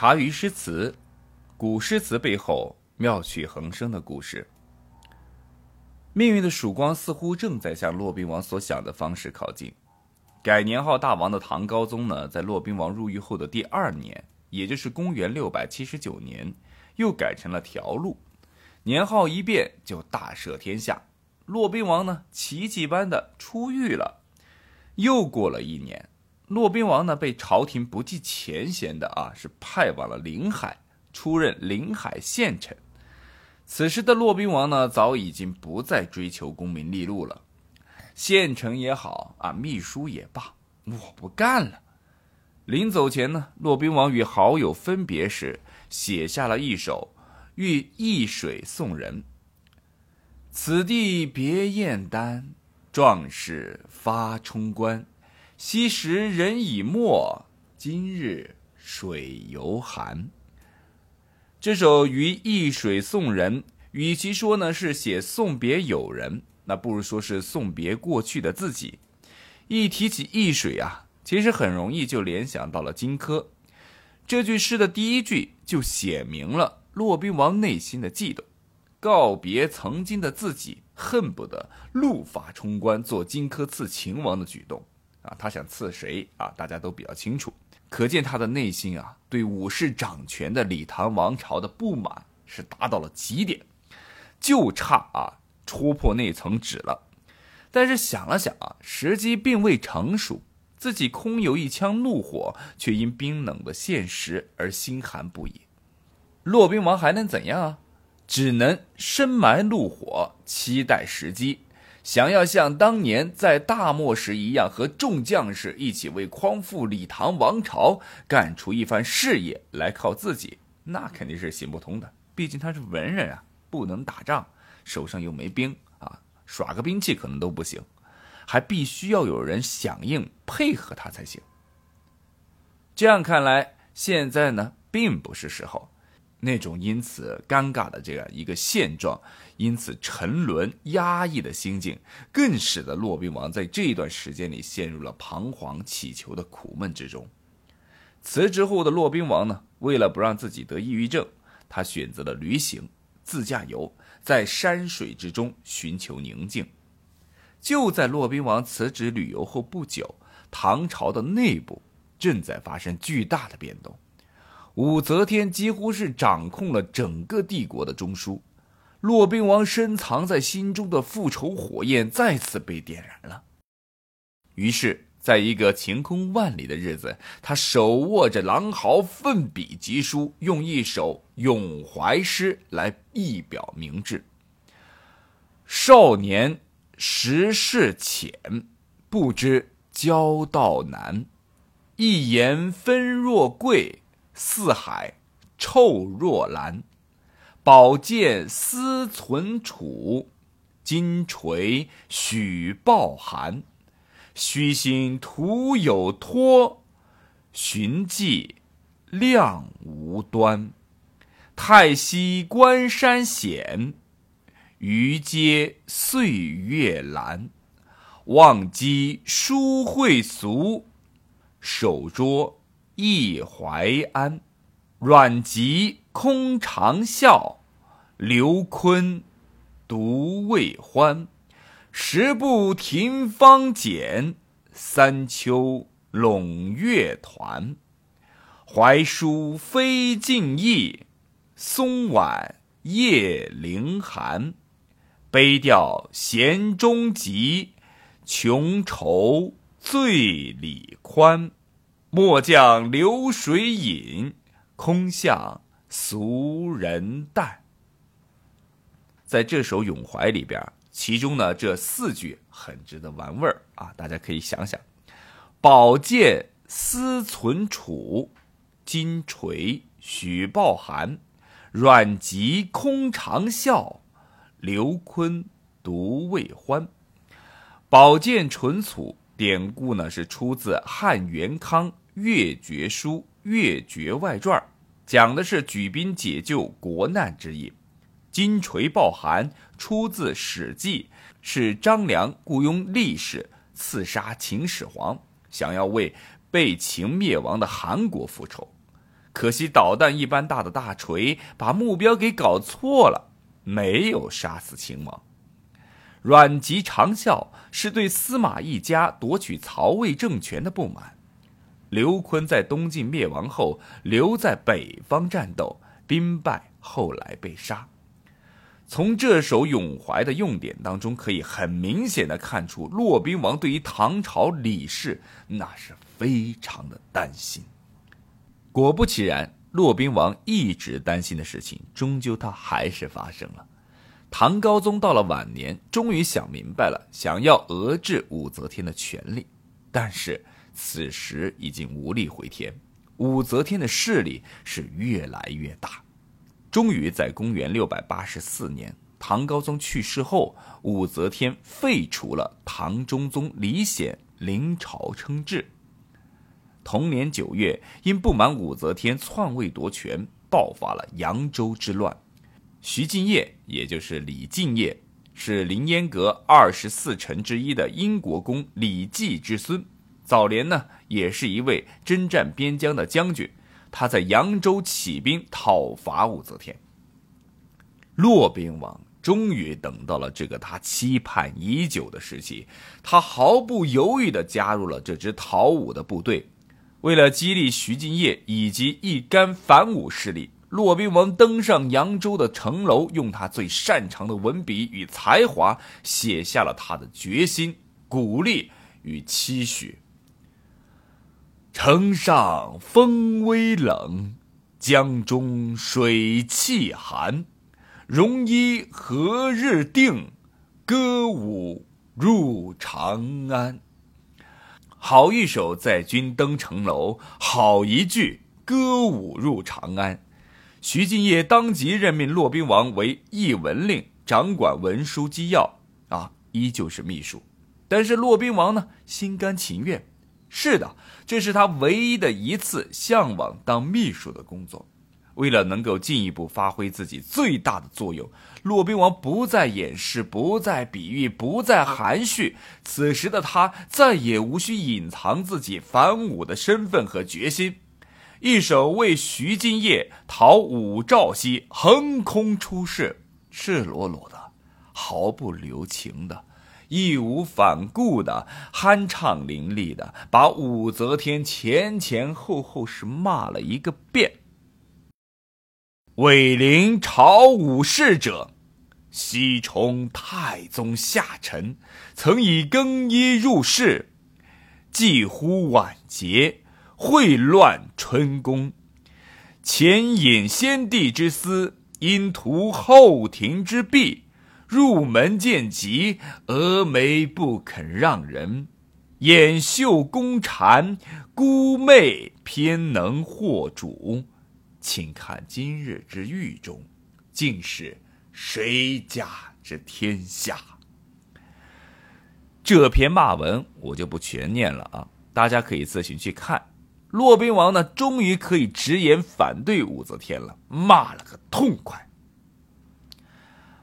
茶余诗词，古诗词背后妙趣横生的故事。命运的曙光似乎正在向骆宾王所想的方式靠近。改年号大王的唐高宗呢，在骆宾王入狱后的第二年，也就是公元六百七十九年，又改成了条路。年号一变，就大赦天下。骆宾王呢，奇迹般的出狱了。又过了一年。骆宾王呢，被朝廷不计前嫌的啊，是派往了临海，出任临海县丞。此时的骆宾王呢，早已经不再追求功名利禄了。县丞也好啊，秘书也罢，我不干了。临走前呢，骆宾王与好友分别时，写下了一首《欲易水送人》：“此地别燕丹，壮士发冲冠。”昔时人已没，今日水犹寒。这首《于易水送人》，与其说呢是写送别友人，那不如说是送别过去的自己。一提起易水啊，其实很容易就联想到了荆轲。这句诗的第一句就写明了骆宾王内心的悸动，告别曾经的自己，恨不得怒发冲冠，做荆轲刺秦王的举动。啊，他想刺谁啊？大家都比较清楚，可见他的内心啊，对武士掌权的李唐王朝的不满是达到了极点，就差啊戳破那层纸了。但是想了想啊，时机并未成熟，自己空有一腔怒火，却因冰冷的现实而心寒不已。骆宾王还能怎样啊？只能深埋怒火，期待时机。想要像当年在大漠时一样，和众将士一起为匡复李唐王朝干出一番事业来靠自己，那肯定是行不通的。毕竟他是文人啊，不能打仗，手上又没兵啊，耍个兵器可能都不行，还必须要有人响应配合他才行。这样看来，现在呢，并不是时候。那种因此尴尬的这样一个现状，因此沉沦压抑的心境，更使得骆宾王在这一段时间里陷入了彷徨祈求的苦闷之中。辞职后的骆宾王呢，为了不让自己得抑郁症，他选择了旅行，自驾游，在山水之中寻求宁静。就在骆宾王辞职旅游后不久，唐朝的内部正在发生巨大的变动。武则天几乎是掌控了整个帝国的中枢，骆宾王深藏在心中的复仇火焰再次被点燃了。于是，在一个晴空万里的日子，他手握着狼毫，奋笔疾书，用一首咏怀诗来一表明志：“少年识事浅，不知交道难，一言分若贵。”四海臭若兰，宝剑思存储，金锤许抱寒。虚心徒有托，寻迹亮无端。太息关山险，余皆岁月难。忘机书会俗，手拙。忆怀安，阮籍空长啸，刘琨独未欢。十步亭芳简，三秋陇月团。怀书非尽意，松晚夜凌寒。悲调弦中急，穷愁醉里宽。末将流水饮，空向俗人淡。在这首咏怀里边，其中呢这四句很值得玩味儿啊！大家可以想想：宝剑思存储，金锤许抱寒，阮籍空长啸，刘琨独未欢。宝剑存储。典故呢是出自汉元康《越绝书·越绝外传》，讲的是举兵解救国难之意。金锤抱寒出自《史记》，是张良雇佣力士刺杀秦始皇，想要为被秦灭亡的韩国复仇。可惜导弹一般大的大锤把目标给搞错了，没有杀死秦王。阮籍长啸是对司马懿家夺取曹魏政权的不满。刘琨在东晋灭亡后留在北方战斗，兵败，后来被杀。从这首咏怀的用典当中，可以很明显的看出，骆宾王对于唐朝李氏那是非常的担心。果不其然，骆宾王一直担心的事情，终究他还是发生了。唐高宗到了晚年，终于想明白了，想要遏制武则天的权力，但是。此时已经无力回天，武则天的势力是越来越大。终于在公元六百八十四年，唐高宗去世后，武则天废除了唐中宗李显临朝称制。同年九月，因不满武则天篡位夺权，爆发了扬州之乱。徐敬业，也就是李敬业，是凌烟阁二十四臣之一的英国公李继之孙。早年呢，也是一位征战边疆的将军，他在扬州起兵讨伐武则天。骆宾王终于等到了这个他期盼已久的时期，他毫不犹豫地加入了这支讨武的部队。为了激励徐敬业以及一干反武势力，骆宾王登上扬州的城楼，用他最擅长的文笔与才华，写下了他的决心、鼓励与期许。城上风微冷，江中水气寒。戎衣何日定？歌舞入长安。好一首载军登城楼，好一句歌舞入长安。徐敬业当即任命骆宾王为议文令，掌管文书机要，啊，依旧是秘书。但是骆宾王呢，心甘情愿。是的，这是他唯一的一次向往当秘书的工作。为了能够进一步发挥自己最大的作用，骆宾王不再掩饰，不再比喻，不再含蓄。此时的他再也无需隐藏自己反武的身份和决心。一手为徐敬业讨武曌西，横空出世，赤裸裸的，毫不留情的。义无反顾的、酣畅淋漓的，把武则天前前后后是骂了一个遍。伟临朝武事者，西充太宗下臣，曾以更衣入室，几乎晚节，秽乱春宫，前引先帝之私，因图后庭之弊。入门见疾，峨眉不肯让人，掩袖宫蝉，孤媚偏能惑主。请看今日之狱中，竟是谁家之天下？这篇骂文我就不全念了啊，大家可以自行去看。骆宾王呢，终于可以直言反对武则天了，骂了个痛快。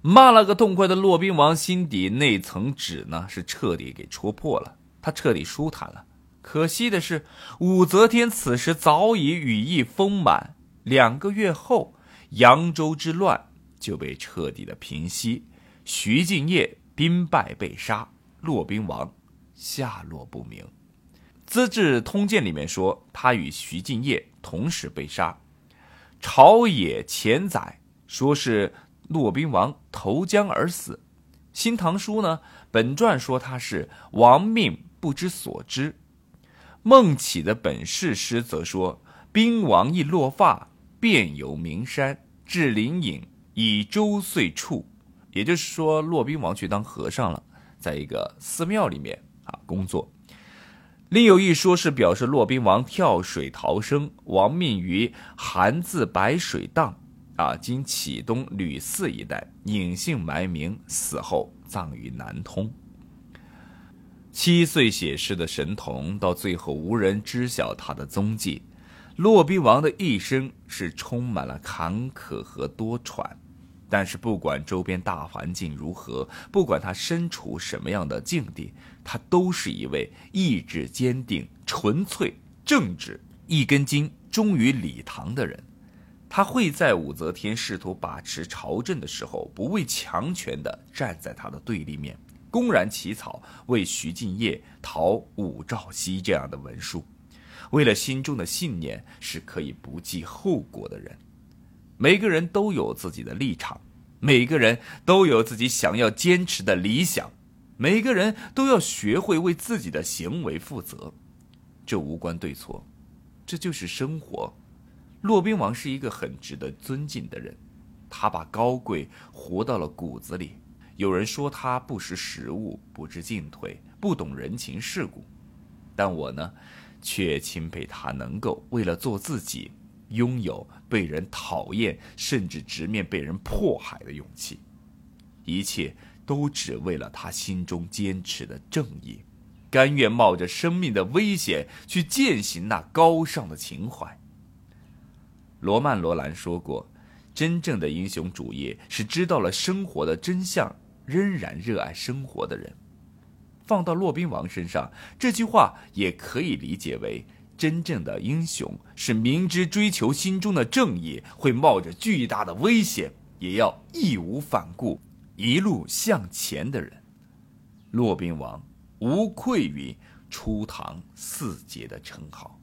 骂了个痛快的骆宾王心底那层纸呢，是彻底给戳破了，他彻底舒坦了。可惜的是，武则天此时早已羽翼丰满。两个月后，扬州之乱就被彻底的平息，徐敬业兵败被杀，骆宾王下落不明。《资治通鉴》里面说，他与徐敬业同时被杀。朝野前载说是。骆宾王投江而死，《新唐书》呢本传说他是亡命不知所知，《孟起的本事诗则说兵王一落发，遍游名山，至灵隐，以周岁处。也就是说，骆宾王去当和尚了，在一个寺庙里面啊工作。另有一说是表示骆宾王跳水逃生，亡命于韩字白水荡。啊，今启东吕寺一带隐姓埋名，死后葬于南通。七岁写诗的神童，到最后无人知晓他的踪迹。骆宾王的一生是充满了坎坷和多舛，但是不管周边大环境如何，不管他身处什么样的境地，他都是一位意志坚定、纯粹、正直、一根筋、忠于李唐的人。他会在武则天试图把持朝政的时候，不畏强权的站在他的对立面，公然起草为徐敬业讨武曌西这样的文书。为了心中的信念，是可以不计后果的人。每个人都有自己的立场，每个人都有自己想要坚持的理想，每个人都要学会为自己的行为负责。这无关对错，这就是生活。骆宾王是一个很值得尊敬的人，他把高贵活到了骨子里。有人说他不识时务，不知进退，不懂人情世故，但我呢，却钦佩他能够为了做自己，拥有被人讨厌甚至直面被人迫害的勇气，一切都只为了他心中坚持的正义，甘愿冒着生命的危险去践行那高尚的情怀。罗曼·罗兰说过：“真正的英雄主义是知道了生活的真相，仍然热爱生活的人。”放到骆宾王身上，这句话也可以理解为：真正的英雄是明知追求心中的正义会冒着巨大的危险，也要义无反顾、一路向前的人。骆宾王无愧于初唐四杰的称号。